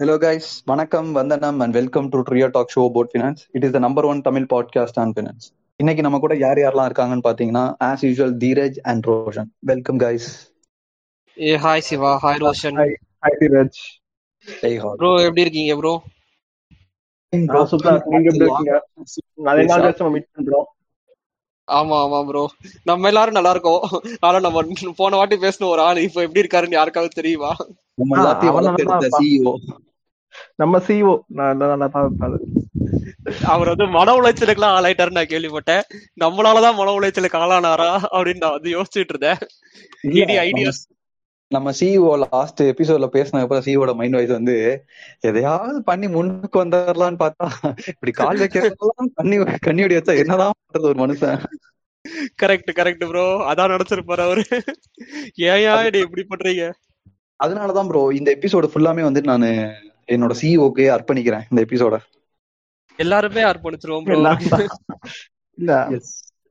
Hello guys, வணக்கம் வந்தனம் and welcome to Trio Talk Show about finance. It is the number one Tamil podcast on finance. இன்னைக்கு நம்ம கூட யார் யாரெல்லாம் இருக்காங்கன்னு பாத்தீங்கன்னா as usual Dheeraj and Roshan welcome guys. A hi Shiva hi Roshan hi hi Dheeraj hey hall bro எப்படி இருக்கீங்க bro நான் சூப்பரா. நீங்க எப்படி இருக்கீங்க? நிறைய நாள் மீட் பண்றோம். ஆமா ஆமா ப்ரோ நம்ம எல்லாரும் நல்லா இருக்கோம். ஆனா நம்ம போன வாட்டி பேசின ஒரு ஆள் இப்போ எப்படி இருக்காருன்னு யாருக்காவது தெரியுமா? நம்ம சிஓ நல்லா தான் இருப்பாரு அவர் வந்து மன உளைச்சலுக்குலாம் ஆளாயிட்டாருன்னு நான் கேள்விப்பட்டேன். நம்மளாலதான் மன உளைச்சலுக்கு ஆளானாரா அப்படின்னு நான் வந்து யோசிச்சுட்டு இருந்தேன். ஐடியாஸ் நம்ம சிஇஓ லாஸ்ட் எபிசோட்ல பேசினதுக்கு அப்புறம் சிஇஓட மைண்ட் வாய்ஸ் வந்து எதையாவது பண்ணி முன்னுக்கு வந்துடலாம்னு பார்த்தா இப்படி கால் வைக்கிறதெல்லாம் கண்ணி கண்ணியோடி வச்சா என்னதான் பண்றது ஒரு மனுஷன்? கரெக்ட் கரெக்ட் ப்ரோ அதான் நினைச்சிருப்பாரு அவரு. ஏன் இப்படி பண்றீங்க? அதனாலதான் ப்ரோ இந்த எபிசோடு ஃபுல்லாமே வந்து நான் என்னோட சிஇஓக்கு அர்ப்பணிக்கிறேன் இந்த எபிசோட எல்லாருமே அர்ப்பணிச்சிருவோம் இல்ல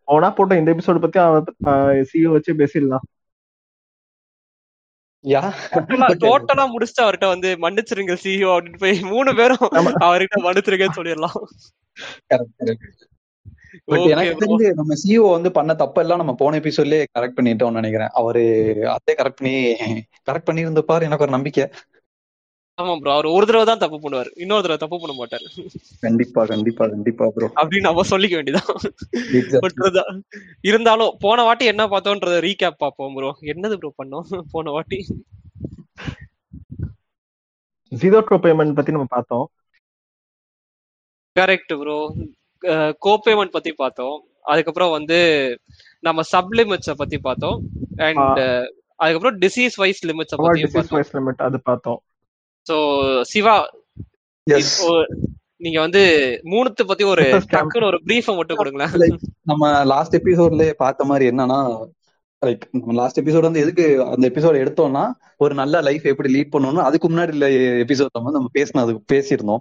அவனா போட்ட இந்த எபிசோட் பத்தி அவன் சிஓ வச்சு பேசிடலாம். டோட்டலா முடிச்சுட்டு அவர்கிட்ட வந்து மன்னிச்சிருங்க சிஇஓ அப்படின்னு போய் மூணு பேரும் அவர்கிட்ட மன்னிச்சிருங்கன்னு சொல்லிடலாம். எனக்கு. தெரிஞ்சு நம்ம சிஓ வந்து பண்ண தப்பெல்லாம் நம்ம போன எபிசோட்லயே கரெக்ட் பண்ணிட்டோம்னு நினைக்கிறேன். அவரு அதே கரெக்ட் பண்ணி கரெக்ட் பண்ணியிருந்தப்பாரு எனக்கு ஒரு நம்பிக்கை. ஆமா ப்ரோ அவர் ஒரு தடவை தான் தப்பு பண்ணுவார். இன்னொரு தடவை தப்பு பண்ண மாட்டாரு. கண்டிப்பா கண்டிப்பா கண்டிப்பா ப்ரோ அப்படின்னு நம்ம சொல்லிக்க வேண்டியதான் இருந்தாலும் போன வாட்டி என்ன பார்த்தோன்றத ரீகேப் பார்ப்போம் ப்ரோ என்னது ப்ரோ பண்ணோம்? போன வாட்டி. ஜீரோ ட்ரோ பேமெண்ட் பத்தி நம்ம பார்த்தோம். கரெக்ட் ப்ரோ கோபேமெண்ட் பத்தி பார்த்தோம். அதுக்கப்புறம் வந்து நம்ம சப் லிமிட்ஸ பத்தி பார்த்தோம். அண்ட் அதுக்கப்புறம் டிசீஸ் வைஸ் லிமிட்ஸ பத்தி டிசீஸ் வைஸ் லிமிட் அது பார்த்தோம். சோ சிவா நீங்க வந்து மூணுத்து பத்தி ஒரு. டக்குன்னு ஒரு பிரீஃப மட்டும் கொடுங்களேன். நம்ம லாஸ்ட் எபிசோட்ல பார்த்த மாதிரி என்னன்னா லைக் நம்ம லாஸ்ட் எபிசோட் வந்து எதுக்கு அந்த எபிசோட் எடுத்தோம்னா ஒரு நல்ல லைஃப் எப்படி லீட் பண்ணணும்னு அதுக்கு முன்னாடி வந்து நம்ம பேசினது பேசியிருந்தோம்.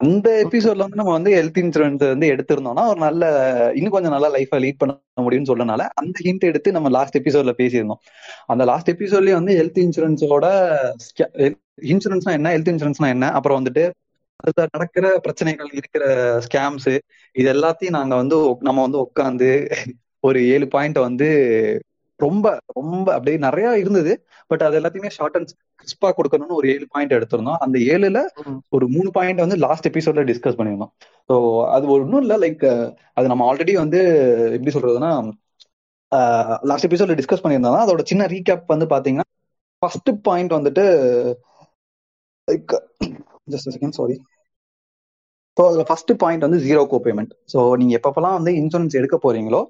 அந்த எபிசோட்ல வந்து நம்ம வந்து ஹெல்த் இன்சூரன்ஸ் வந்து எடுத்திருந்தோம்னா ஒரு நல்ல இன்னும் கொஞ்சம் நல்லா லைஃபை லீட் பண்ண முடியும்னு சொல்றனால அந்த ஹிண்ட் எடுத்து நம்ம லாஸ்ட் எபிசோட்ல பேசியிருந்தோம். அந்த லாஸ்ட் எபிசோட்லயே வந்து ஹெல்த் இன்சூரன்ஸோட இன்சூரன்ஸ்னா என்ன? ஹெல்த் இன்சூரன்ஸ்னா என்ன? அப்புறம் வந்துட்டு அதுல நடக்கிற பிரச்சனைகள் இருக்கிற ஸ்கேம்ஸ் இது எல்லாத்தையும் நாங்க வந்து நம்ம வந்து உட்காந்து ஒரு ஏழு பாயிண்ட் வந்து ரொம்ப ரொம்ப அப்படியே நிறைய இருந்தது. பட் அது எல்லாத்தையுமே ஷார்ட் அண்ட் கிறிஸ்பா கொடுக்கணும்னு ஒரு ஏழு பாயிண்ட் எடுத்திருந்தோம். அந்த ஏழுல. ஒரு மூணு பாயிண்ட் வந்து லாஸ்ட் எபிசோட்ல டிஸ்கஸ் பண்ணியிருந்தோம். ஸோ அது ஒன்றும் இல்லை லைக் அது நம்ம ஆல்ரெடி வந்து எப்படி சொல்றதுன்னா லாஸ்ட் எபிசோட்ல டிஸ்கஸ் பண்ணியிருந்தோம் அதோட சின்ன ரீகேப் வந்து பாத்தீங்கன்னா ஃபர்ஸ்ட் பாயிண்ட் வந்துட்டு like just second sorry so அதுல ஃபர்ஸ்ட் பாயிண்ட் வந்து ஜீரோ கோ பேமெண்ட் ஸோ நீங்க எப்பப்பெல்லாம் வந்து இன்சூரன்ஸ் எடுக்க போறீங்களோ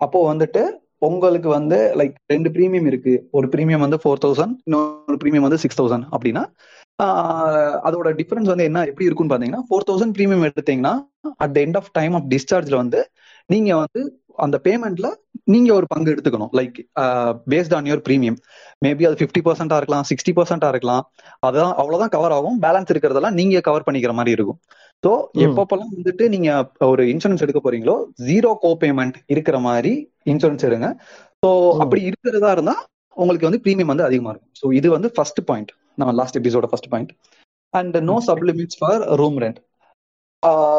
அப்போ வந்துட்டு உங்களுக்கு வந்து லைக் ரெண்டு ப்ரீமியம் இருக்கு. ஒரு ப்ரீமியம் வந்து ஃபோர் தௌசண்ட் இன்னொரு ப்ரீமியம் வந்து சிக்ஸ் தௌசண்ட் அப்படின்னா அதோட டிஃபரன்ஸ் வந்து என்ன எப்படி இருக்குன்னு பாத்தீங்கன்னா ஃபோர் தௌசண்ட் ப்ரீமியம் எடுத்தீங்கன்னா at the end of time of டிஸ்சார்ஜ்ல வந்து நீங்க வந்து அந்த பேமெண்ட்ல நீங்க ஒரு பங்கு எடுத்துக்கணும். Like based on your premium maybe அது ஃபிஃப்டி பர்சன்டா இருக்கலாம் சிக்ஸ்டி பர்சன்டா இருக்கலாம். அதான் அவ்வளவுதான் கவர் ஆகும். பேலன்ஸ் இருக்கிறதெல்லாம் நீங்க கவர் பண்ணிக்கிற மாதிரி இருக்கும். ஸோ. எப்பப்பெல்லாம் வந்துட்டு நீங்க ஒரு இன்சூரன்ஸ் எடுக்க போறீங்களோ ஜீரோ கோ பேமெண்ட் இருக்கிற மாதிரி இன்சூரன்ஸ் எடுங்க. ஸோ. அப்படி இருக்கிறதா இருந்தா உங்களுக்கு வந்து ப்ரீமியம் வந்து அதிகமா இருக்கும். ஸோ இது வந்து ஃபர்ஸ்ட் பாயிண்ட் நம்ம லாஸ்ட் எபிசோட first point and no sublimits for room rent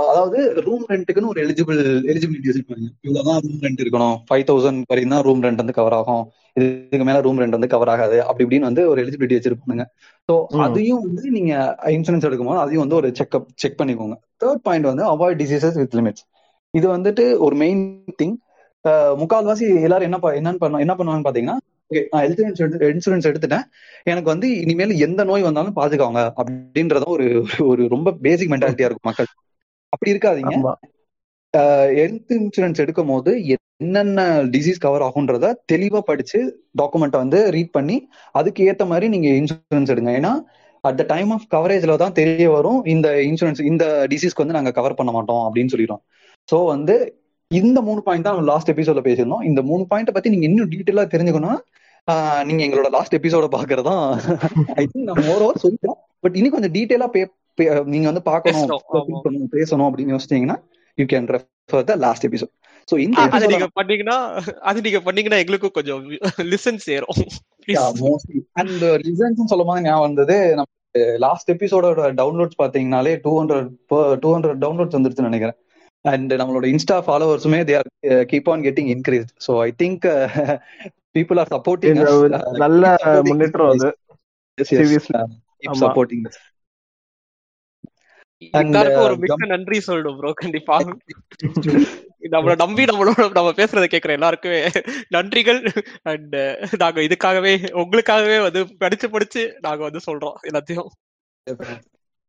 அதாவது ரூம் ரெண்ட்டுக்குன்னு ஒரு எலிஜிபிள் எலிஜிபிலிட்டி வச்சிருப்பாங்க. இவ்வளவுதான் ரூம் ரெண்ட் இருக்கணும். ஃபைவ் தௌசண்ட் வரையும் தான் ரூம் ரெண்ட் வந்து கவர் ஆகும். இதுக்கு மேல ரூம் ரெண்ட் வந்து கவர் ஆகாது. அப்படி இப்படின்னு வந்து ஒரு எலிஜிபிலிட்டி வச்சிருப்பாங்க ஸோ. அதையும் வந்து நீங்க இன்சூரன்ஸ் எடுக்கும்போது அதையும் வந்து ஒரு செக்அப் செக் பண்ணிக்கோங்க. தேர்ட் பாயிண்ட் வந்து அவாய்ட் டிசீசஸ் வித் லிமிட்ஸ் இது வந்துட்டு ஒரு மெயின் திங் முக்கால்வாசி எல்லாரும் என்ன என்னன்னு பண்ண என்ன பண்ணுவாங்கன்னு பாத்தீங்கன்னா ஓகே நான் ஹெல்த் இன்சூரன்ஸ் இன்சூரன்ஸ் எடுத்துட்டேன். எனக்கு வந்து இனிமேல் எந்த நோய் வந்தாலும் பாத்துக்கோங்க. அப்படின்றத ஒரு ஒரு ரொம்ப பேசிக் மென்டாலிட்டியா இருக்கும் மக்கள். அப்படி இருக்காதீங்க. ஹெல்த் இன்சூரன்ஸ் எடுக்கும் போது என்னென்ன டிசீஸ் கவர் ஆகுன்றத தெளிவா படிச்சு டாக்குமெண்ட்டை வந்து ரீட் பண்ணி அதுக்கு ஏத்த மாதிரி நீங்க இன்சூரன்ஸ் எடுங்க. ஏன்னா அட் த டைம் ஆஃப் கவரேஜ்ல தான் தெரிய வரும் இந்த இன்சூரன்ஸ் இந்த டிசீஸ்க்கு வந்து நாங்க கவர் பண்ண மாட்டோம் அப்படின்னு சொல்லிடுறோம் ஸோ வந்து இந்த மூணு பாயிண்ட் தான் லாஸ்ட் எபிசோட்ல பேசியிருந்தோம். இந்த மூணு பாயிண்ட பத்தி நீங்க இன்னும் டீட்டெயிலா தெரிஞ்சுக்கணும் நீங்க எங்களோட லாஸ்ட் எபிசோட பாக்குறதா ஐ திங்க் நான் ஓவர் சொல்லிட்டோம் பட் இன்னும் கொஞ்சம் டீட்டெயிலா நீங்க வந்து பார்க்கணும் பேசணும், ஆமா. பண்ணணும், பேசணும் அப்படின்னு யோசிச்சீங்கன்னா you can refer the last episode so இந்த அது episode- நீங்க பண்ணீங்கன்னா அது நீங்க பண்ணீங்கன்னா எங்களுக்கும் கொஞ்சம் லிசன் சேரும். மோஸ்ட்லி அண்ட் லிசன்ஸ் சொல்லும் போது ஞாபகம் வந்தது நம்ம லாஸ்ட் எபிசோடோட downloads பாத்தீங்கன்னாலே two hundred two hundred downloads வந்துருச்சுன்னு நினைக்கிறேன். அண்ட் நம்மளோட Insta ஃபாலோவர்ஸுமே they are keep on getting increase so I think people are supporting நல்ல முன்னேற்றம் அது. சப்போர்ட்டிங் எல்லாருக்கும் ஒரு uh, மிக்க நன்றி சொல்லணும் ப்ரோ கண்டிப்பா. நம்மள நம்பி நம்மளோட நம்ம பேசுறதை கேக்குற எல்லாருக்குமே நன்றிகள். அண்ட் நாங்க இதுக்காகவே உங்களுக்காகவே வந்து படிச்சு படிச்சு நாங்க வந்து சொல்றோம் எல்லாத்தையும்.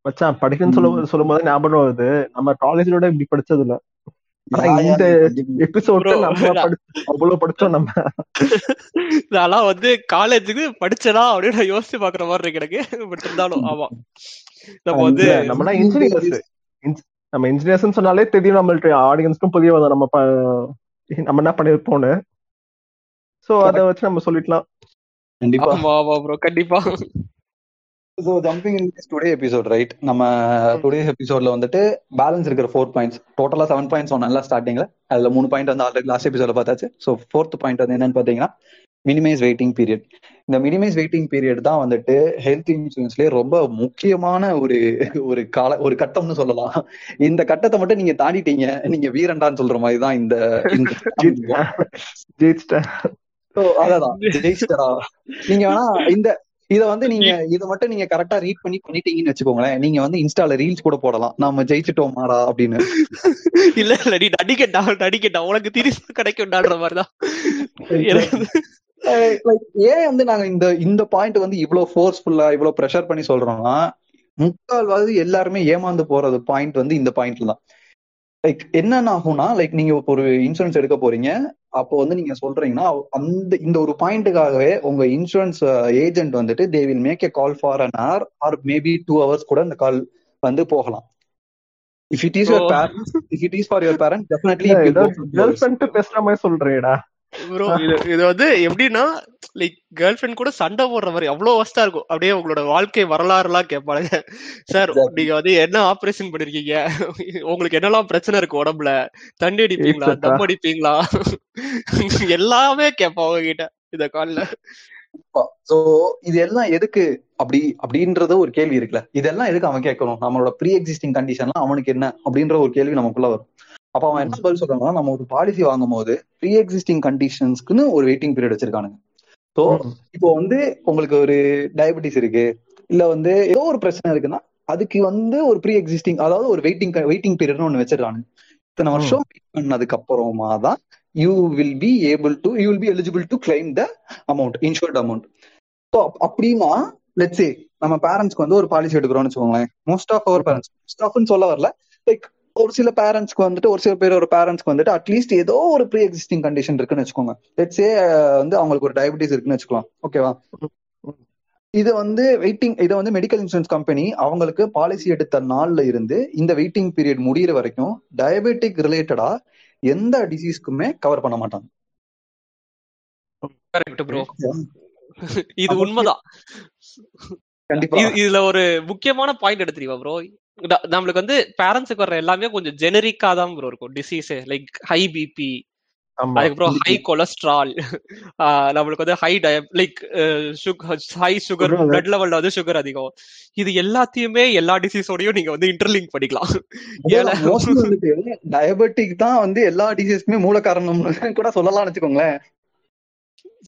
மச்சான் படிக்கணும்னு சொல்லும் சொல்லும் போது ஞாபகம் வருது. நம்ம காலேஜோட இப்படி படிச்சது இல்ல இந்த எபிசோட்ல Bro, நம்ம அவ்வளவு படிச்சோம் நம்ம. நான்லாம் வந்து காலேஜுக்கு படிச்சனா அப்படின்னு நான் யோசிச்சு பாக்குற மாதிரி இருக்கு எனக்கு. பட் இருந்தாலும் ஆமா. நம்ம வந்து நம்மனா இன்ஜினியர்ஸ் நம்ம இன்ஜினியர்ஸ் சொன்னாலே தெரியும் நம்மள்ட்ட. ஆடியன்ஸ்க்கும் புரிய வரும். நம்ம நம்ம என்ன பண்ணிருப்போம்னு. சோ அத வச்சு நம்ம சொல்லிக்கலாம். கண்டிப்பா. ஆமா ப்ரோ கண்டிப்பா. So jumping in today episode right நம்ம டுடே எபிசோட்ல வந்துட்டு பேலன்ஸ் இருக்கிற ஃபோர் பாயிண்ட்ஸ் டோட்டலா செவன் பாயிண்ட்ஸ் ஒன் ஸ்டார்டிங்ல அதுல மூணு பாயிண்ட் வந்து ஆல்ரெடி லாஸ்ட் எபிசோட்ல பார்த்தாச்சு. ஸோ ஃபோர்த் பாயிண்ட் வந்து என்னன்னு பாத்தீங்கன்னா மினிமைஸ் வெயிட்டிங் பீரியட் இந்த மினிமைஸ் வெயிட்டிங் பீரியட் தான் வந்துட்டு ஹெல்த் இன்சூரன்ஸ்லயே ரொம்ப முக்கியமான ஒரு ஒரு கால ஒரு கட்டம்னு சொல்லலாம். இந்த கட்டத்தை மட்டும் நீங்க தாண்டிட்டீங்க நீங்க வீரண்டான்னு சொல்ற மாதிரி தான் இந்த நீங்க வேணா இந்த இத வந்து நீங்க இத மட்டும் நீங்க கரெக்டா ரீட் பண்ணி பண்ணிட்டீங்கன்னு வச்சுக்கோங்களேன். நீங்க வந்து இன்ஸ்டால ரீல்ஸ் கூட போடலாம். நாம ஜெயிச்சிட்டோமாடா அப்படின்னு. இல்ல இல்ல நீ நடிக்கட்டா நடிக்கட்டா. உனக்கு திருப்பி கிடைக்கும்டான்ற மாதிரிதான். ஏன் வந்து நாங்க இந்த இந்த பாயிண்ட் வந்து இவ்வளவு ஃபோர்ஸ்ஃபுல்லா இவ்வளவு ப்ரெஷர் பண்ணி சொல்றோம்னா முக்கால்வாசி எல்லாருமே ஏமாந்து போறது பாயிண்ட் வந்து இந்த பாயிண்ட்ல தான். லைக் என்னென்ன ஆகும்னா லைக் நீங்க ஒரு இன்சூரன்ஸ் எடுக்க போறீங்க. அப்போ வந்து நீங்க சொல்றீங்கன்னா அந்த இந்த ஒரு பாயிண்ட்டுக்காகவே உங்க இன்சூரன்ஸ் ஏஜென்ட் வந்துட்டு they will make a call for an hour or maybe two hours கூட இந்த கால் வந்து போகலாம். If it is your. Parents if it is for your parent definitely பேசுற மாதிரி சொல்றேடா ப்ரோ இது இது வந்து எப்படின்னா லைக் கேர்ள் ஃபிரெண்ட் கூட சண்டை போடுற மாதிரி அவ்வளவு வஸ்டா இருக்கும். அப்படியே உங்களோட வாழ்க்கை வரலாறு எல்லாம் கேட்பாங்க சார். நீங்க வந்து என்ன ஆபரேஷன் பண்ணிருக்கீங்க? உங்களுக்கு என்னெல்லாம் பிரச்சனை இருக்கு உடம்புல? தண்ணி அடிப்பீங்களா. தம் அடிப்பீங்களா? எல்லாமே கேட்பான் உங்ககிட்ட இந்த கால்ல சோ இது எல்லாம் எதுக்கு அப்படி அப்படின்றத ஒரு கேள்வி இருக்குல்ல. இதெல்லாம் எதுக்கு அவன் கேட்கணும்? நம்மளோட ப்ரீ எக்ஸிஸ்டிங் கண்டிஷன்லாம் அவனுக்கு என்ன? அப்படின்ற ஒரு கேள்வி நமக்குள்ள வரும். அப்ப அவன் என்ன பதில் சொல்றான்னா நம்ம ஒரு பாலிசி வாங்கும் போது ப்ரீ எக்ஸிஸ்டிங் கண்டிஷன்ஸ்க்குன்னு ஒரு வெயிட்டிங் பீரியட் வச்சிருக்கானுங்க. ஸோ இப்போ வந்து உங்களுக்கு ஒரு டயபெட்டிஸ் இருக்கு இல்ல வந்து ஏதோ ஒரு பிரச்சனை இருக்குன்னா அதுக்கு வந்து ஒரு ப்ரீ எக்ஸிஸ்டிங் அதாவது ஒரு வெயிட்டிங் வெயிட்டிங் பீரியட்னு ஒண்ணு வச்சிருக்காங்க இத்தனை. வருஷம் வெயிட் பண்ணதுக்கு அப்புறமா தான் you will be able to you will be eligible to claim the amount insured amount so அப்படின்னா லெட்ஸ் நம்ம பேரண்ட்ஸ்க்கு வந்து ஒரு பாலிசி எடுக்கிறோம்னு வச்சுக்கோங்களேன். Most of our parents most ஆஃப்னு சொல்ல வரல. லைக் ஒரு சில பேரண்ட்ஸ்க்கு வந்துட்டு ஒரு சில பேர் ஒரு பேரண்ட்ஸ்க்கு வந்துட்டு அட்லீஸ்ட் ஏதோ ஒரு ப்ரீ எக்ஸிஸ்டிங் கண்டிஷன் இருக்குன்னு வச்சுக்கோங்க. லெட்ஸ் வந்து அவங்களுக்கு ஒரு டயபிட்டிஸ் இருக்குன்னு வச்சுக்கலாம். ஓகேவா இது வந்து வெயிட்டிங் இதை வந்து மெடிக்கல் இன்சூரன்ஸ் கம்பெனி அவங்களுக்கு பாலிசி எடுத்த நாள்ல இருந்து இந்த வெயிட்டிங் பீரியட் முடியிற வரைக்கும் டயபெட்டிக் ரிலேட்டடா எந்த டிசீஸ்க்குமே கவர் பண்ண மாட்டாங்க. இது உண்மைதான். கண்டிப்பா. இது- இதுல ஒரு முக்கியமான பாயிண்ட் எடுத்து தெரியுமா ப்ரோ நம்மளுக்கு வந்து பேரண்ட்ஸுக்கு வர்ற எல்லாமே கொஞ்சம் ஜெனரிக்கா தான் ப்ரோ இருக்கும் டிசீஸ் லைக் ஹை பிபி அதுக்கப்புறம் ஹை கொலஸ்ட்ரால் நம்மளுக்கு வந்து ஹை டய லைக் ஹை சுகர். பிளட் லெவல்ல வந்து சுகர் அதிகம். இது எல்லாத்தையுமே எல்லா டிசீஸோடயும் நீங்க வந்து இன்டர்லிங்க் பண்ணிக்கலாம். டயபெட்டிக் தான் வந்து எல்லா டிசீஸ்க்குமே மூல காரணம்னு கூட சொல்லலாம்னு வச்சுக்கோங்களேன்.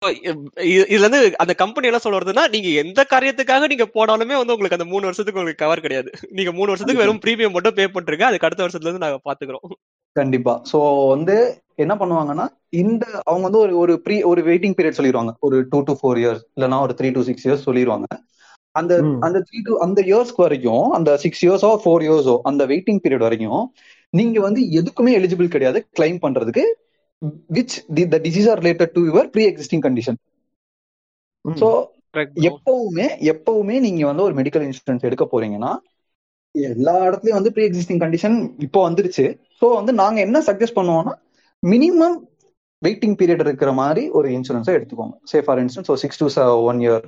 இதுல இருந்து அந்த கம்பெனி என்ன சொல்றதுன்னா நீங்க எந்த காரியத்துக்காக நீங்க போனாலுமே வந்து உங்களுக்கு அந்த மூணு வருஷத்துக்கு உங்களுக்கு கவர் கிடையாது. நீங்க மூணு வருஷத்துக்கு வெறும் பிரீமியம் மட்டும் பே பண்றீங்க அதுக்கு அடுத்த வருஷத்துல இருந்து நாங்க பாத்துக்கிறோம். கண்டிப்பா. சோ வந்து என்ன பண்ணுவாங்கன்னா இந்த அவங்க வந்து ஒரு ஒரு ப்ரீ ஒரு வெயிட்டிங் பீரியட் சொல்லிடுவாங்க ஒரு டூ டு ஃபோர் இயர்ஸ் இல்லைன்னா ஒரு த்ரீ டு சிக்ஸ் இயர்ஸ் சொல்லிடுவாங்க அந்த. அந்த த்ரீ டு அந்த இயர்ஸ்க்கு வரைக்கும் அந்த சிக்ஸ் இயர்ஸோ ஃபோர் இயர்ஸோ அந்த வெயிட்டிங் பீரியட் வரைக்கும் நீங்க வந்து எதுக்குமே எலிஜிபிள் கிடையாது கிளைம் பண்றதுக்கு which the disease are related to your pre existing condition bro. எப்பவுமே எப்பவுமே நீங்க வந்து ஒரு மெடிக்கல் இன்சூரன்ஸ் எடுக்க போறீங்கன்னா எல்லா இடத்துலயும் வந்து ப்ரீ எக்ஸிஸ்டிங் கண்டிஷன் இப்போ வந்துருச்சு. ஸோ வந்து நாங்க என்ன சஜஸ்ட் பண்ணுவோம்னா மினிமம் வெயிட்டிங் பீரியட் இருக்கிற மாதிரி ஒரு இன்சூரன்ஸை எடுத்துக்கோங்க. சே ஃபார் இன்ஸ்டன்ஸ் ஒரு six to one year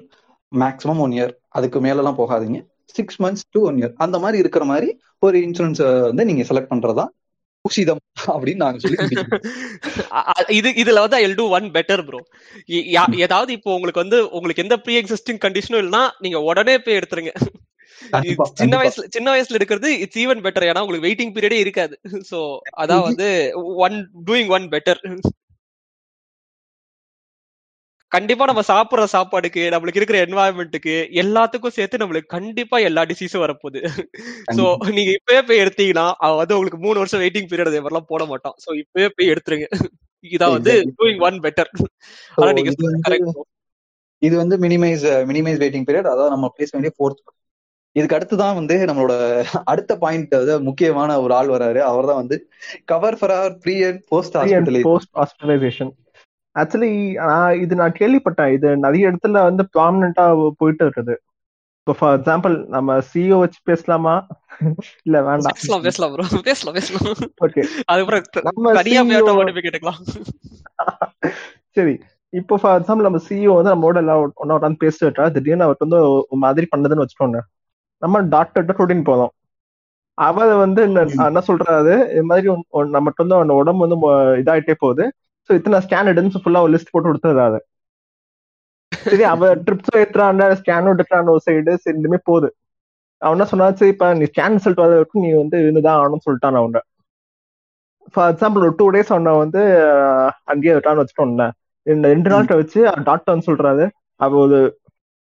maximum one year அதுக்கு மேலலாம் போகாதீங்க. Six months to one year அந்த மாதிரி இருக்கிற மாதிரி ஒரு இன்சூரன்ஸ் வந்து நீங்க செலக்ட் பண்றதா ஊசிதம் அப்படின்னு நாங்க சொல்லி இது இதுல வந்து I do one better bro ஏதாவது இப்போ உங்களுக்கு வந்து உங்களுக்கு எந்த ப்ரீ எக்ஸிஸ்டிங் கண்டிஷனும் இல்லைன்னா நீங்க உடனே போய் எடுத்துருங்க. சின்ன. வயசுல சின்ன வயசுல எடுக்கிறது இட்ஸ் ஈவன் பெட்டர் ஏன்னா உங்களுக்கு வெயிட்டிங் பீரியடே இருக்காது. சோ அதான் வந்து ஒன் டூயிங் ஒன் பெட்டர் கண்டிப்பா நம்ம சாப்பிடுற சாப்பாடுக்கு நம்மளுக்கு இருக்கிற என்வாயன்மெண்ட்டுக்கு எல்லாத்துக்கும் சேர்த்து நம்மளுக்கு கண்டிப்பா எல்லா டிசீஸும் வரப்போகுது. சோ நீங்க இப்பவே போய் எடுத்தீங்கன்னா வந்து உங்களுக்கு மூணு வருஷம் வெயிட்டிங் பீரியட் அதே மாதிரிலாம் போட மாட்டான். சோ இப்பவே போய் எடுத்துருங்க. இதான் வந்து. டூயிங் ஒன் பெட்டர் So, ஆனா நீங்க இது வந்து- கரெக்ட் இது வந்து மினிமைஸ் மினிமைஸ் வெயிட்டிங் பீரியட் அதாவது நம்ம பேச வேண்டிய ஃபோர்த் இதுக்கு அடுத்து தான் வந்து நம்மளோட அடுத்த பாயிண்ட் அதாவது முக்கியமான ஒரு ஆள் வராரு அவர் தான் வந்து cover for our pre and post hospitalisation actually இது நான் கேள்விப்பட்டேன். இது நிறைய இடத்துல வந்து ப்ராமினா போயிட்டு இருக்குது. இப்போ ஃபார் எக்ஸாம்பிள் நம்ம சிஓ வச்சு பேசலாமா? இல்ல வேண்டாம். பேசலாம் பேசலாம் ப்ரோ பேசலாம் பேசலாம். ஓகே அதுக்கப்புறம் நம்ம தனியா போய் கேட்டுக்கலாம். சரி. இப்போ ஃபார் எக்ஸாம்பிள் நம்ம சிஇஓ வந்து நம்மளோட எல்லாம் ஒன்னா உட்காந்து பேசிட்டு திடீர்னு அவருக்கு வந்து ஒரு மாதிரி பண்ணதுன்னு வச்சுக்கோங்க. நம்ம டாக்டர்கிட்ட கூட்டின்னு போதும் அவர் வந்து என்ன என்ன சொல்றாரு? இது மாதிரி நமக்கு வந்து உடம்பு வந்து இதாயிட்டே போகுது. ஸோ இத்தனை ஸ்கேன் எடுன்னு ஃபுல்லா ஒரு லிஸ்ட் போட்டு கொடுத்துறாரு சரி அவ ட்ரிப்ஸ் ஏத்துறான் ஸ்கேன் எடுக்கிறான் ஒரு சைடு சரி ரெண்டுமே போகுது அவன் என்ன சொன்னா சரி இப்ப நீ ஸ்கேன் ரிசல்ட் வர வரைக்கும் நீ வந்து இருந்துதான் ஆகணும்னு சொல்லிட்டான் அவன். ஃபார் எக்ஸாம்பிள் ஒரு டூ டேஸ் அவனை வந்து அங்கேயே விட்டான்னு வச்சுட்டோம்ல இந்த ரெண்டு நாள் கழிச்சு டாக்டர் வந்து சொல்றாரு. அவ ஒரு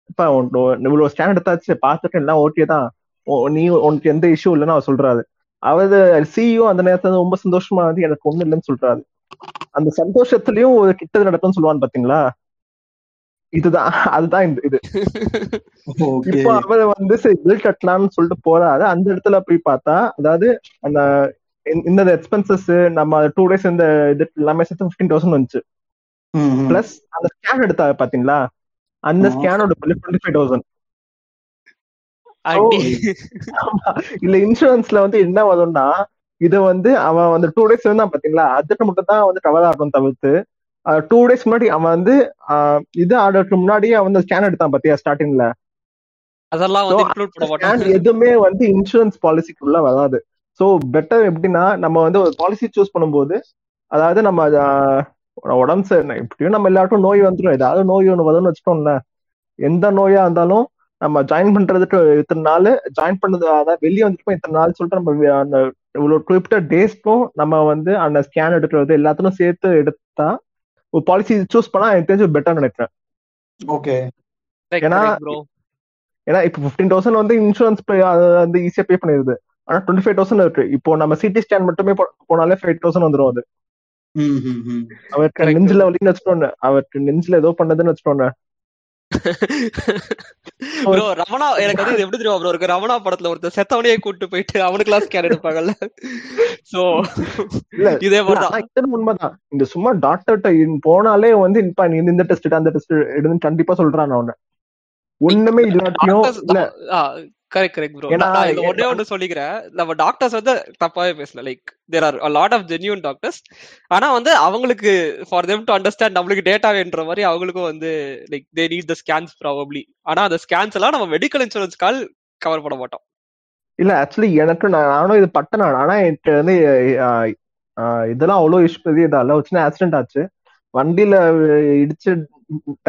இப்ப உன் இவ்வளவு ஸ்கேன் எடுத்தாச்சு பார்த்துட்டு எல்லாம் ஓகே தான். நீ உனக்கு எந்த இஷ்யூ இல்லைன்னு அவர் சொல்றாரு. அவரு சிஇஓ அந்த நேரத்துல ரொம்ப சந்தோஷமா வந்து எனக்கு ஒண்ணு இல்லைன்னு சொல்றாரு. அந்த சந்தோஷத்துலயும் ஒரு கிட்டது நடக்கும்னு சொல்லுவான்னு பாத்தீங்களா? இதுதான் அதுதான் இந்த இது. இப்போ அவர் வந்து பில் கட்டலாம்னு சொல்லிட்டு போறாரு. அந்த இடத்துல போய் பார்த்தா அதாவது அந்த இந்த- எக்ஸ்பென்சஸ் நம்ம டூ டேஸ் இந்த இது எல்லாமே சேர்த்து ஃபிஃப்டீன் தௌசண்ட் வந்துச்சு. பிளஸ் அந்த ஸ்கேன் எடுத்தா பாத்தீங்களா? அந்த. ஸ்கேனோட பில் டுவெண்ட்டி ஃபைவ் தௌசண்ட் இல்ல இன்சூரன்ஸ்ல வந்து என்ன வரும்னா இது வந்து அவன் வந்து டூ டேஸ் இருந்தான் பாத்தீங்களா? அதுக்கு மட்டும் தான் வந்து கவர் ஆகும் தவிர்த்து டூ டேஸ் முன்னாடி அவன் வந்து இது ஆர்டருக்கு முன்னாடியே அவன் வந்து ஸ்கேன் எடுத்தான் பாத்தியா ஸ்டார்டிங்ல அதெல்லாம் எதுவுமே வந்து இன்சூரன்ஸ் பாலிசிக்குள்ள வராது. சோ பெட்டர் எப்படின்னா நம்ம வந்து ஒரு பாலிசி சூஸ் பண்ணும்போது அதாவது நம்ம உடம்பு சரி எப்படியும் நம்ம எல்லாருக்கும் நோய் வந்துடும் ஏதாவது நோய் ஒன்று வரும்னு வச்சுக்கோம்ல எந்த நோயா இருந்தாலும் நம்ம ஜாயின் பண்றதுக்கு இத்தனை நாள் ஜாயின் பண்ணது அதாவது வெளியே வந்துட்டு இத்தனை நாள் சொல்லிட்டு நம்ம அந்த இவ்வளவு குறிப்பிட்ட டேஸ்க்கும் நம்ம வந்து அந்த ஸ்கேன் எடுக்கிறது எல்லாத்தையும் சேர்த்து எடுத்தா ஒரு பாலிசி சூஸ் பண்ணா எனக்கு தெரிஞ்சு பெட்டர் நினைக்கிறேன். ஓகே ஏன்னா ஏன்னா இப்போ ஃபிஃப்டீன் தௌசண்ட் வந்து இன்சூரன்ஸ் வந்து ஈஸியா பே பண்ணிடுது. ஆனா டுவெண்ட்டி ஃபைவ் தௌசண்ட் இருக்கு. இப்போ நம்ம சிடி ஸ்கேன் மட்டுமே போ- போனாலே ஃபைவ் தௌசண்ட் வந்துரும் அது. அவருக்கு. நெஞ்சில வலின்னு வச்சுட்டோன்னு அவருக்கு நெஞ்சில ஏதோ பண்ணதுன்னு வச்சுட்டோன்னு ப்ரோ ரமணா எனக்கு வந்து இது எப்படி தெரியும் ப்ரோ இருக்கு ரமணா படத்துல ஒருத்தர் செத்தவனையே கூட்டு போயிட்டு அவனுக்குலாம் ஸ்கேன் எடுப்பாங்கல்ல. சோ இதே இது உண்மைதான். இந்த சும்மா டாக்டர்கிட்ட போனாலே வந்து இப்ப நீ இந்த டெஸ்ட் அந்த டெஸ்ட் எடுன்னு கண்டிப்பா சொல்றான் அவன. ஒண்ணுமே இல்லாட்டியும் இல்ல. கரெக்ட் கரெக்ட் ப்ரோ நான் ஏன்னா- ஒண்ணே சொல்லிக்கிறேன். நம்ம டாக்டர்ஸ் வந்து தப்பாவே பேசல. Like there are lot of genuine doctors ஆனா வந்து அவங்களுக்கு ஃபார் தெம் டு அண்டர்ஸ்டாண்ட் நம்மளுக்கு டேட்டா வேண்ட மாதிரி அவங்களுக்கும் வந்து like they need the scans probably ஆனா அந்த ஸ்கேன்ஸ் எல்லாம் நம்ம மெடிக்கல் இன்சூரன்ஸ் கால் கவர் பண்ண மாட்டோம். இல்ல ஆக்சுவலி எனக்கு நான் நானும் இது பட்ட நான் ஆனா எனக்கு வந்து இதெல்லாம் அவ்வளவு இஷ்யூ பெரிய இதா இல்ல ஒரு சின்ன ஆக்சிடென்ட் ஆச்சு. வண்டியில இடிச்சு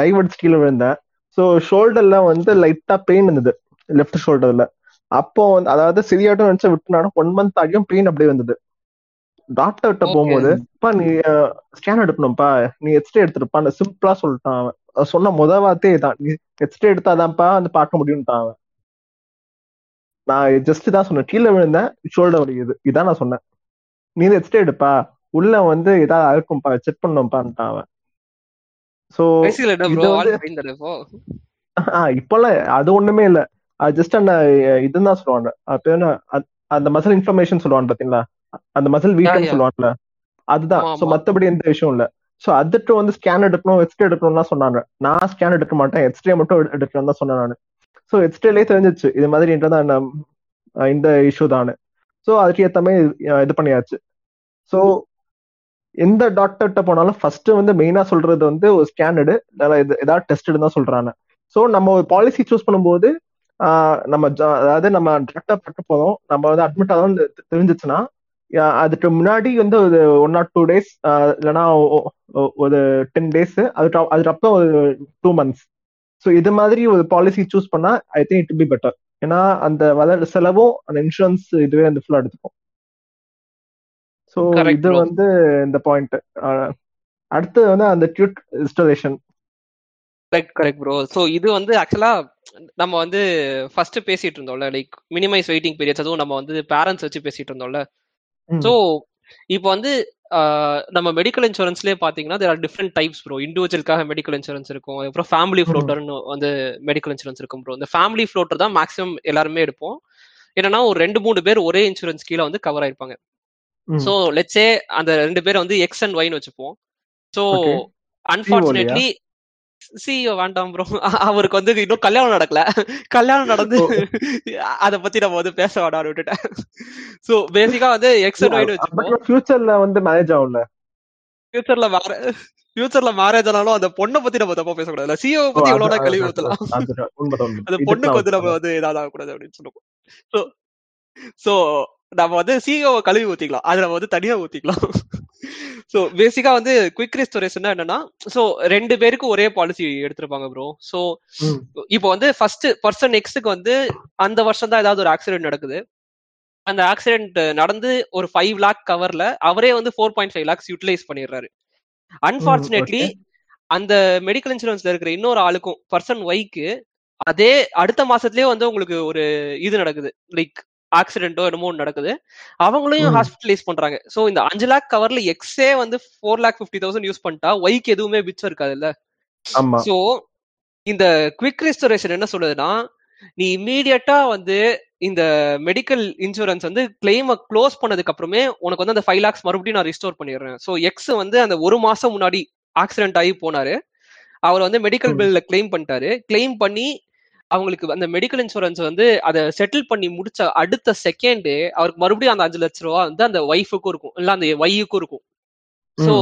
டைவர்ட்ஸ் கீழே விழுந்தேன். ஸோ ஷோல்டர்ல வந்து லைட்டா பெயின் இருந்தது. லெஃப்ட் ஷோல்டர்ல அப்போ வந்து அதாவது சரியாட்டும் நினைச்சு விட்டுனாலும் ஒன் மந்த் ஆகியும் பெயின் அப்படியே வந்தது. டாக்டர் கிட்ட Okay. போகும்போது "அப்பா நீ ஸ்கேன் எடுக்கணும்ப்பா. நீ எக்ஸ்ரே எடுத்துருப்பான்னு சிம்பிளா சொல்லிட்டான் அவன். சொன்ன முத வார்த்தையே தான் நீ எக்ஸ்ரே எடுத்தாதான்ப்பா வந்து பார்க்க முடியும்ட்டான் அவன். நான் ஜஸ்ட் தான் சொன்னேன். கீழே விழுந்தேன் ஷோல்டர் வலிக்குது. இதான் நான் சொன்னேன். நீ எக்ஸ்ரே எடுப்பா. உள்ள வந்து ஏதாவது இருக்கும்பா செக் பண்ணணும்ப்பான்ட்டான் அவன். சோ இப்போ? இப்பெல்லாம் அது ஒண்ணுமே இல்ல. ஜஸ்ட் அந்த இதுன்னு தான் சொல்லுவாங்க. அது பேர் என்ன? அந்த மசில் இன்ஃபர்மேஷன் சொல்லுவாங்க பாத்தீங்களா? அந்த மசில் yeah. சொல்லுவாங்கல்ல? அதுதான். சோ ஆமா. மத்தபடி எந்த விஷயம் இல்ல. சோ அதுக்கு வந்து ஸ்கேன் எடுக்கணும் எக்ஸ்ரே எடுக்கணும்லாம் சொன்னாங்க. நான் ஸ்கேன் எடுக்க மாட்டேன். எக்ஸ்ரே மட்டும் எடு- எடுக்கணும் தான் சொன்னேன் நான். சோ எக்ஸ்ரேலயே தெரிஞ்சிச்சு இது மாதிரி தான் இந்த இஷ்யூ தான் சோ அதுக்கு மாதிரி அஹ், இது பண்ணியாச்சு. சோ எந்த டாக்டர்கிட்ட போனாலும் ஃபர்ஸ்ட் வந்து மெயினா சொல்றது வந்து ஒரு ஸ்கேன் எடு. ஏதாவது டெஸ்ட் தான் சொல்றாங்க. சோ நம்ம ஒரு பாலிசி சூஸ் பண்ணும்போது நம்ம அதாவது நம்ம டாக்டர் பார்க்க போறோம். நம்ம வந்து அட்மிட் ஆகும் தெரிஞ்சிச்சுன்னா அதுக்கு முன்னாடி வந்து ஒரு ஒன் ஆர் டூ டேஸ் இல்லைன்னா ஒரு டென் டேஸ் அதுக்கு அதுக்கப்புறம் ஒரு டூ மந்த்ஸ் ஸோ இது மாதிரி ஒரு பாலிசி சூஸ் பண்ணா I think it be better ஏன்னா அந்த வர செலவும் அந்த இன்சூரன்ஸ் இதுவே வந்து ஃபுல்லா எடுத்துக்கும். ஸோ இது. வந்து இந்த பாயிண்ட் அடுத்து வந்து அந்த dude installation correct correct bro so இது வந்து ஆக்சுவலா நம்ம வந்து ஃபர்ஸ்ட் பேசிட்டு இருந்தோம்ல லைக் மினிமைஸ் வெயிட்டிங் பீரியட்ஸ் அதுவும் நம்ம வந்து பேரண்ட்ஸ் வச்சு பேசிட்டு இருந்தோம்ல. ஸோ இப்போ வந்து நம்ம மெடிக்கல் இன்சூரன்ஸ்லேயே பார்த்தீங்கன்னா there are different types bro இண்டிவிஜுவலுக்காக medical insurance இருக்கும். அப்புறம் ஃபேமிலி. ஃப்ளோட்டர்னு வந்து மெடிக்கல் இன்சூரன்ஸ் இருக்கும் ப்ரோ இந்த ஃபேமிலி ஃப்ளோட்டர் தான் மேக்ஸிமம் எல்லாருமே எடுப்போம். என்னன்னா ஒரு ரெண்டு மூணு பேர் ஒரே இன்சூரன்ஸ் கீழே வந்து கவர் ஆயிருப்பாங்க. ஸோ லெட்ஸே அந்த ரெண்டு பேரை வந்து எக்ஸ் அண்ட் ஒய்னு வச்சுப்போம். ஸோ. அன்பார்ச்சுனேட்லி சிஇஓ வேண்டாம் ப்ரோ அவருக்கு வந்து இன்னும் கல்யாணம் நடக்கல. கல்யாணம் நடந்து அத பத்தி நம்ம வந்து பேச வேண்டாம்னு விட்டுட்டேன் ஸோ பேசிக்கா வந்து எக்ஸ் அண்ட் ஒய்னு வச்சுப்போம் பட் ஃபியூச்சர்ல வந்து மேனேஜ் ஆகும்ல? ஃபியூச்சர்ல மேரே ஃபியூச்சர்ல மேரேஜ் ஆனாலும் அந்த பொண்ணை பத்தி நம்ம தப்பா பேசக்கூடாது சிஓ ஓ, பத்தி எவ்வளவு கழுவி ஊத்தலாம். அந்த பொண்ணுக்கு வந்து நம்ம. வந்து ஏதாவது ஆகக்கூடாது அப்படின்னு சொல்லுவோம். ஸோ ஸோ நம்ம வந்து சிஓ கழுவி ஊத்திக்கலாம். அது நம்ம வந்து தனியா ஊத்திக்கலாம். ஸோ பேசிக்கா வந்து குவிக் ரெஸ்டோரேஷன் என்னன்னா ஸோ ரெண்டு பேருக்கு ஒரே பாலிசி எடுத்திருப்பாங்க ப்ரோ ஸோ இப்போ வந்து ஃபர்ஸ்ட் பர்சன் எக்ஸுக்கு வந்து அந்த வருஷம் தான் ஏதாவது ஒரு ஆக்சிடென்ட் நடக்குது. அந்த ஆக்சிடென்ட் நடந்து ஒரு ஃபைவ் லேக் கவர்ல அவரே வந்து four point five lakhs utilise பண்ணிடுறாரு. அன்பார்ச்சுனேட்லி. அந்த மெடிக்கல் இன்சூரன்ஸ்ல இருக்கிற இன்னொரு ஆளுக்கும் பர்சன் ஒய்க்கு அதே அடுத்த மாசத்துலயே வந்து உங்களுக்கு ஒரு இது நடக்குது. லைக் ஆக்சிடென்ட்டோ என்னமோ நடக்குது. அவங்களையும். ஹாஸ்பிட்டலைஸ் பண்றாங்க. சோ இந்த அஞ்சு லேக் கவர்ல எக்ஸே வந்து four lakh fifty thousand use பண்ணிட்டா ஒய்க்கு எதுவுமே மிச்சம் இருக்காதுல்ல? ஆமா. சோ இந்த குவிக் ரெஸ்டோரேஷன் என்ன சொல்லுதுன்னா நீ இம்மீடியட்டா வந்து இந்த மெடிக்கல் இன்சூரன்ஸ் வந்து கிளைம க்ளோஸ் பண்ணதுக்கு அப்புறமே உனக்கு வந்து அந்த ஃபைவ் லேக்ஸ் மறுபடியும் நான் ரிஸ்டோர் பண்ணிடுறேன். ஸோ எக்ஸ் வந்து அந்த ஒரு மாசம் முன்னாடி ஆக்சிடென்ட் ஆகி போனாரு. அவர் வந்து மெடிக்கல். பில்ல கிளைம் பண்ணிட்டாரு. கிளைம் பண்ணி அவங்களுக்கு அந்த மெடிக்கல் இன்சூரன்ஸ் வந்து அதை செட்டில் பண்ணி முடிச்ச அடுத்த செகண்டே அவருக்கு மறுபடியும் அந்த அஞ்சு லட்ச ரூபா வந்து அந்த ஒய்ஃபுக்கும் இருக்கும். இல்ல அந்த ஒய்யுக்கும் இருக்கும். சோ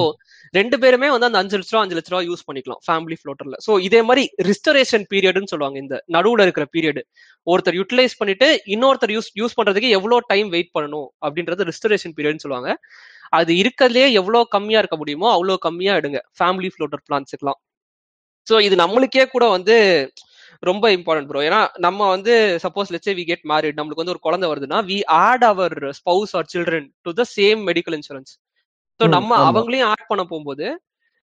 ரெண்டு பேருமே வந்து அந்த அஞ்சு லட்ச ரூபா அஞ்சு லட்ச ரூபா யூஸ் பண்ணிக்கலாம் ஃபேமிலி ஃப்ளோட்டர்ல சோ இதே மாதிரி ரிஸ்டரேஷன் பீரியட்னு சொல்லுவாங்க. இந்த நடுவுல இருக்கிற பீரியட் ஒருத்தர் யூட்டிலைஸ் பண்ணிட்டு இன்னொருத்தர் யூஸ் யூஸ் பண்றதுக்கு எவ்வளவு டைம் வெயிட் பண்ணணும் அப்படின்றது ரிஸ்டரேஷன் பீரியட்னு சொல்லுவாங்க. அது இருக்கிறதுலயே எவ்வளவு கம்மியா இருக்க முடியுமோ அவ்வளவு கம்மியா எடுங்க. ஃபேமிலி ஃப்ளோட்டர் பிளான்ஸுக்கலாம் சோ இது நம்மளுக்கே கூட வந்து ரொம்ப இம்பார்ட்டன்ட் ப்ரோ ஏன்னா நம்ம வந்து suppose let's we get married நம்மளுக்கு வந்து ஒரு குழந்தை வருதுன்னா we add our spouse or children to the same medical insurance so நம்ம. அவங்களையும் ஆட் பண்ண போகும்போது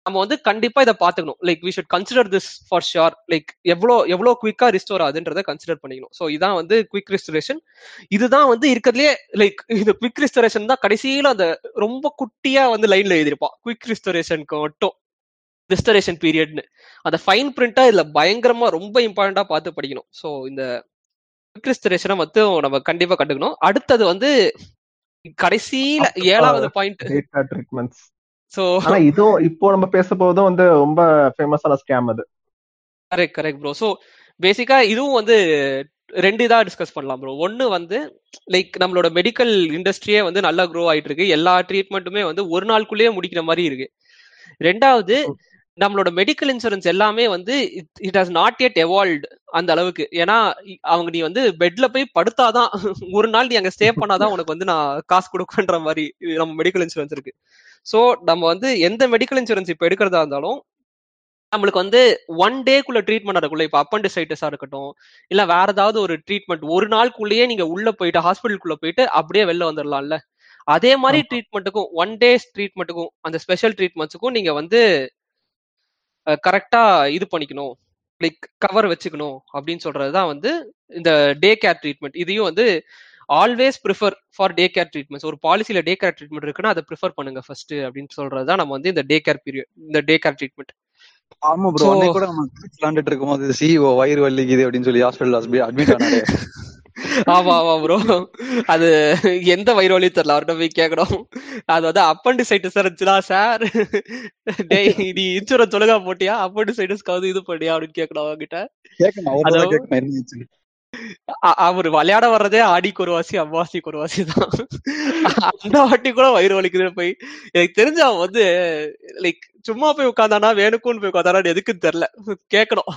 நம்ம வந்து கண்டிப்பா இதை பாத்துக்கணும் like we should consider this for sure like எவ்வளோ எவ்வளோ குவிக்கா ரிஸ்டோர் ஆகுதுன்றதை கன்சிடர் பண்ணிக்கணும். ஸோ இதான் வந்து குவிக் ரிஸ்டரேஷன் இதுதான் வந்து இருக்கிறதுலே லைக் இந்த குவிக் ரிஸ்டரேஷன் தான் கடைசியில அந்த ரொம்ப குட்டியா வந்து லைன்ல எழுதிருப்பான் குவிக் ரிஸ்டரேஷனுக்கு மட்டும். ரிஸ்டரேஷன் பீரியட்னு அந்த ஃபைன் பிரிண்டா இதுல பயங்கரமா ரொம்ப இம்பார்ட்டண்டா பார்த்து படிக்கணும். ஸோ இந்த ரிஸ்டரேஷனை மட்டும் நம்ம கண்டிப்பா கண்டுக்கணும். அடுத்தது வந்து கடைசியில ஏழாவது பாயிண்ட் ட்ரீட்மெண்ட்ஸ் ஸோ ஆனா இதுவும் இப்போ நம்ம பேச போதும் வந்து ரொம்ப ஃபேமஸான ஸ்கேம் அது. கரெக்ட் கரெக்ட் ப்ரோ ஸோ பேசிக்கா இதுவும் வந்து ரெண்டு இதா டிஸ்கஸ் பண்ணலாம் ப்ரோ ஒன்னு வந்து லைக் நம்மளோட மெடிக்கல் இண்டஸ்ட்ரியே வந்து நல்லா க்ரோ ஆயிட்டு இருக்கு. எல்லா ட்ரீட்மெண்ட்டுமே வந்து ஒரு நாளுக்குள்ளேயே முடிக்கிற மாதிரி இருக்கு. ரெண்டாவது நம்மளோட மெடிக்கல் இன்சூரன்ஸ் எல்லாமே வந்து it has not yet evolved அந்த அளவுக்கு. ஏன்னா அவங்க நீ வந்து பெட்ல போய் படுத்தாதான் ஒரு நாள் நீ அங்க ஸ்டே பண்ணாதான் உனக்கு வந்து நான் காசு கொடுக்குன்ற மாதிரி நம்ம மெடிக்கல் இன்சூரன்ஸ் இருக்கு. சோ நம்ம வந்து எந்த மெடிக்கல் இன்சூரன்ஸ் இப்ப எடுக்கிறதா இருந்தாலும் நம்மளுக்கு வந்து ஒன் டேக்குள்ள ட்ரீட்மெண்ட் நடக்குள்ள இப்ப அப்பண்டிசைட்டிஸா இருக்கட்டும் இல்ல வேற ஏதாவது ஒரு ட்ரீட்மெண்ட் ஒரு நாளுக்குள்ளேயே நீங்க உள்ள போயிட்டு ஹாஸ்பிட்டலுக்குள்ள போயிட்டு அப்படியே வெளில வந்துடலாம்ல அதே மாதிரி. ட்ரீட்மெண்ட்டுக்கும் ஒன் டேஸ் ட்ரீட்மெண்ட்டுக்கும் அந்த ஸ்பெஷல் ட்ரீட்மெண்ட்ஸுக்கும் நீங்க வந்து கரெக்டா இது பண்ணிக்கணும். லைக் கவர் வச்சுக்கணும் அப்படின்னு சொல்றதுதான் வந்து இந்த டே கேர் ட்ரீட்மெண்ட் இதையும் வந்து always prefer for day care treatments ஒரு பாலிசியில டே கேர் ட்ரீட்மெண்ட் இருக்குன்னா அதை ப்ரிஃபர் பண்ணுங்க ஃபர்ஸ்ட் அப்படின்னு சொல்றதுதான் நம்ம வந்து இந்த டே கேர் பீரியட் இந்த டே கேர் ட்ரீட்மெண்ட் ஆமா ப்ரோ கூட நம்ம விளாண்டுட்டு இருக்கும்போது சிஇஓ வயிறு வலிக்குது அப்படின்னு சொல்லி ஹாஸ்பிட்டல் அட்மிட் ஆனாரு. ஆமா ஆமா ப்ரோ அது எந்த வயிறு வலி தெரியல அவர்கிட்ட போய் கேட்கணும் அது வந்து அப்பண்டிசைட்டிஸ் இருந்துச்சுடா சார் டேய் நீ இன்சூரன்ஸ் ஒழுங்கா போட்டியா? அப்பண்டிசைட்டிஸ்க்காவது இது பண்ணியா? அப்படின்னு கேட்கணும் அவங்ககிட்ட கேட்கணும் அவர் Hello? தான் கேட்கணும் என்ன ஆச்சு? அ- அவர் விளையாட வர்றதே ஆடிக்கு ஒரு வாசி அம்மாசிக்கு ஒரு வாசி தான். அந்த வாட்டி கூட வயிறு வலிக்குதுன்னு போய் எனக்கு தெரிஞ்ச அவன் வந்து லைக் சும்மா போய் உட்காந்தானா வேணுக்கும்னு போய் உட்காந்தானா எதுக்குன்னு தெரியல. கேட்கணும்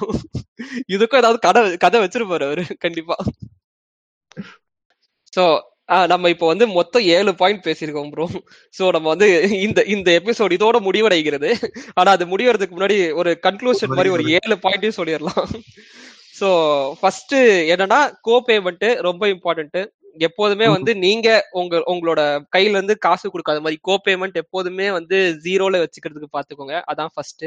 இதுக்கும் ஏதாவது கதை கதை வச்சிருப்பாரு அவரு கண்டிப்பா. சோ ஆஹ் நம்ம இப்போ வந்து மொத்தம் ஏழு பாயிண்ட் பேசியிருக்கோம் ப்ரோ சோ நம்ம வந்து இந்த இந்த எபிசோட் இதோட முடிவடைகிறது. ஆனா அது முடிவறதுக்கு முன்னாடி ஒரு கன்க்ளூஷன் மாதிரி ஒரு ஏழு பாயிண்ட்டையும் சொல்லிடலாம். சோ ஃபர்ஸ்ட் என்னன்னா கோ பேமெண்ட் ரொம்ப இம்பார்ட்டன்ட் எப்போதுமே வந்து நீங்க உங்க உங்களோட கையில இருந்து காசு கொடுக்காத மாதிரி கோ பேமெண்ட் எப்போதுமே வந்து ஜீரோல வச்சுக்கிறதுக்கு பாத்துக்கோங்க அதான் ஃபர்ஸ்ட்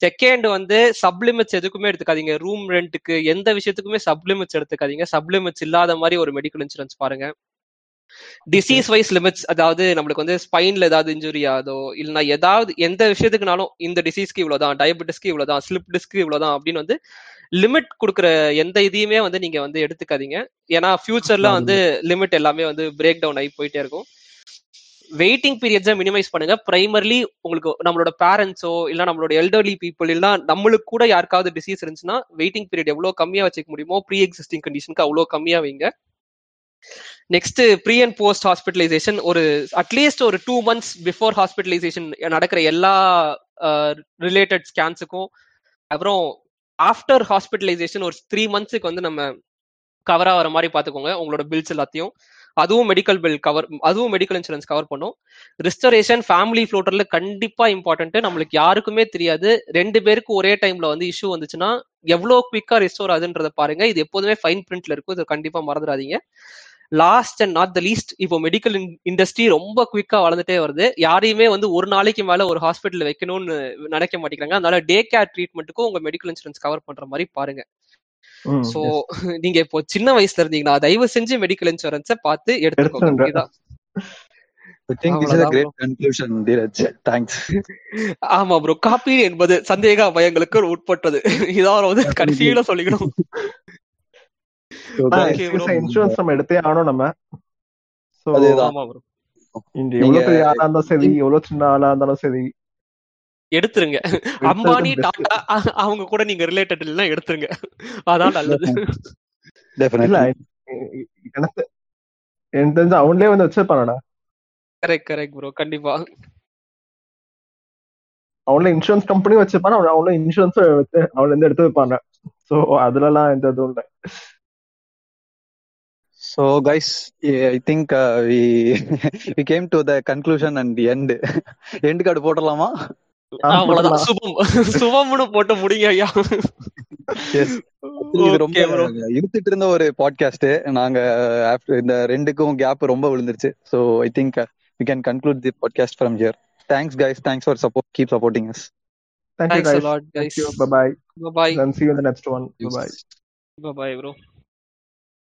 செகண்ட் வந்து சப்ளிமெட்ஸ் எதுக்குமே எடுத்துக்காதீங்க. ரூம் ரெண்ட்டுக்கு எந்த விஷயத்துக்குமே சப்ளிமெட்ஸ் எடுத்துக்காதீங்க. சப்ளிமெட்ஸ் இல்லாத மாதிரி ஒரு மெடிக்கல் இன்சூரன்ஸ் பாருங்க. டிசீஸ் வைஸ் லிமிட்ஸ் அதாவது நம்மளுக்கு வந்து ஸ்பைன்ல ஏதாவது இன்ஜுரி ஆகுதோ இல்லைன்னா ஏதாவது எந்த விஷயத்துக்குனாலும் இந்த டிசீஸ்க்கு இவ்வளவுதான் டயபெட்டிஸ்க்கு இவ்வளவுதான் ஸ்லிப் டிஸ்க்கு இவ்வளவுதான் அப்படின்னு வந்து லிமிட் கொடுக்குற எந்த இதையுமே வந்து நீங்க வந்து எடுத்துக்காதீங்க. ஏன்னா ஃபியூச்சர்ல வந்து லிமிட் எல்லாமே வந்து பிரேக் டவுன் ஆகி போயிட்டே இருக்கும். வெயிட்டிங் பீரியட்ஸை மினிமைஸ் பண்ணுங்க. பிரைமர்லி உங்களுக்கு நம்மளோட பேரண்ட்ஸோ இல்ல நம்மளோட எல்டர்லி பீப்புள் இல்ல நம்மளுக்கு கூட யாருக்காவது டிசீஸ் இருந்துச்சுன்னா வெயிட்டிங் பீரியட் எவ்வளவு கம்மியா வச்சுக்க முடியுமோ ப்ரீ எக்ஸிஸ்டிங் கண்டிஷனுக்கு அவ்வளவு கம்மியா வைங்க. Next pre and post hospitalization ஒரு அட்லீஸ்ட் ஒரு டூ மந்த்ஸ் பிஃபோர் ஹாஸ்பிட்டலைசேஷன் நடக்கிற எல்லா ரிலேட்டட் ஸ்கேன்ஸுக்கும் அப்புறம் ஆஃப்டர் ஹாஸ்பிட்டலைசேஷன் ஒரு த்ரீ மந்த்ஸுக்கு வந்து நம்ம கவர் ஆகிற மாதிரி பார்த்துக்கோங்க. உங்களோட பில்ஸ் எல்லாத்தையும். அதுவும் மெடிக்கல் பில் கவர் அதுவும் மெடிக்கல் இன்சூரன்ஸ் கவர் பண்ணும். ரிஸ்டரேஷன் ஃபேமிலி ஃப்ளோட்டர்ல கண்டிப்பா இம்பார்ட்டன்ட் நம்மளுக்கு யாருக்குமே தெரியாது. ரெண்டு பேருக்கு ஒரே டைம்ல வந்து இஷ்யூ வந்துச்சுன்னா எவ்வளவு குவிக்கா ரெஸ்டோர் ஆகுதுன்றத பாருங்க. இது எப்போதுமே ஃபைன் பிரிண்ட்ல இருக்கும். இது கண்டிப்பா மறந்துடாதீங்க. Last and not the least இப்போ மெடிக்கல் இண்டஸ்ட்ரி ரொம்ப குவிக்கா வளர்ந்துட்டே வருது. யாரையுமே வந்து ஒரு நாளைக்கு மேல ஒரு ஹாஸ்பிட்டல் வைக்கணும்னு நினைக்க மாட்டேங்கிறாங்க. அதனால டே கேர் ட்ரீட்மெண்ட்டுக்கும் உங்க மெடிக்கல் இன்சூரன்ஸ் கவர் பண்ற மாதிரி பாருங்க. சோ நீங்க இப்போ சின்ன வயசுல இருந்தீங்கன்னா தயவு செஞ்சு மெடிக்கல் இன்சூரன்ஸ பார்த்து எடுத்துக்கோங்க. ஆமா ப்ரோ காப்பி என்பது சந்தேக பயங்களுக்கு உட்பட்டது. இதான் வந்து கடைசியில சொல்லிக்கணும். இன்சூரன்ஸ் நம்ம எடுத்தே ஆனோம் நம்ம. இங்க எவ்வளவு பெரிய ஆளா இருந்தாலும் சரி எவ்வளவு சின்ன ஆளா இருந்தாலும் சரி எடுத்துருங்க. அம்பானி டாடா அவங்க கூட நீங்க ரிலேட்டட் இல்லைன்னா எடுத்துருங்க. அதான் நல்லது. எனக்கு தெரிஞ்சு அவங்களே வந்து வச்சிருப்பானடா. கரெக்ட் கரெக்ட் ப்ரோ கண்டிப்பா. அவங்கள இன்சூரன்ஸ் கம்பெனி வச்சிருப்பான அவங்கள இன்சூரன்ஸ் வச்சு அவங்கள இருந்து எடுத்து வைப்பாங்க. சோ அதுலலாம் எந்த இதுவும் இல்லை. So, guys, I think uh, we we came to the conclusion and the end. போடலாமா? அவ்வளவுதான் சுபம் சுபம்னு போட்டு முடிங்க ஐயா ரொம்ப இழுத்துட்டு இருந்த ஒரு பாட்காஸ்ட் நாங்க இந்த ரெண்டுக்கும் கேப் ரொம்ப விழுந்துருச்சு so I think we can conclude the podcast from here thanks guys thanks for support keep supporting us Thank you, guys. Thank you. Bye bye. Bye bye. And see you in the next one. Bye bye. Bye bye, bro.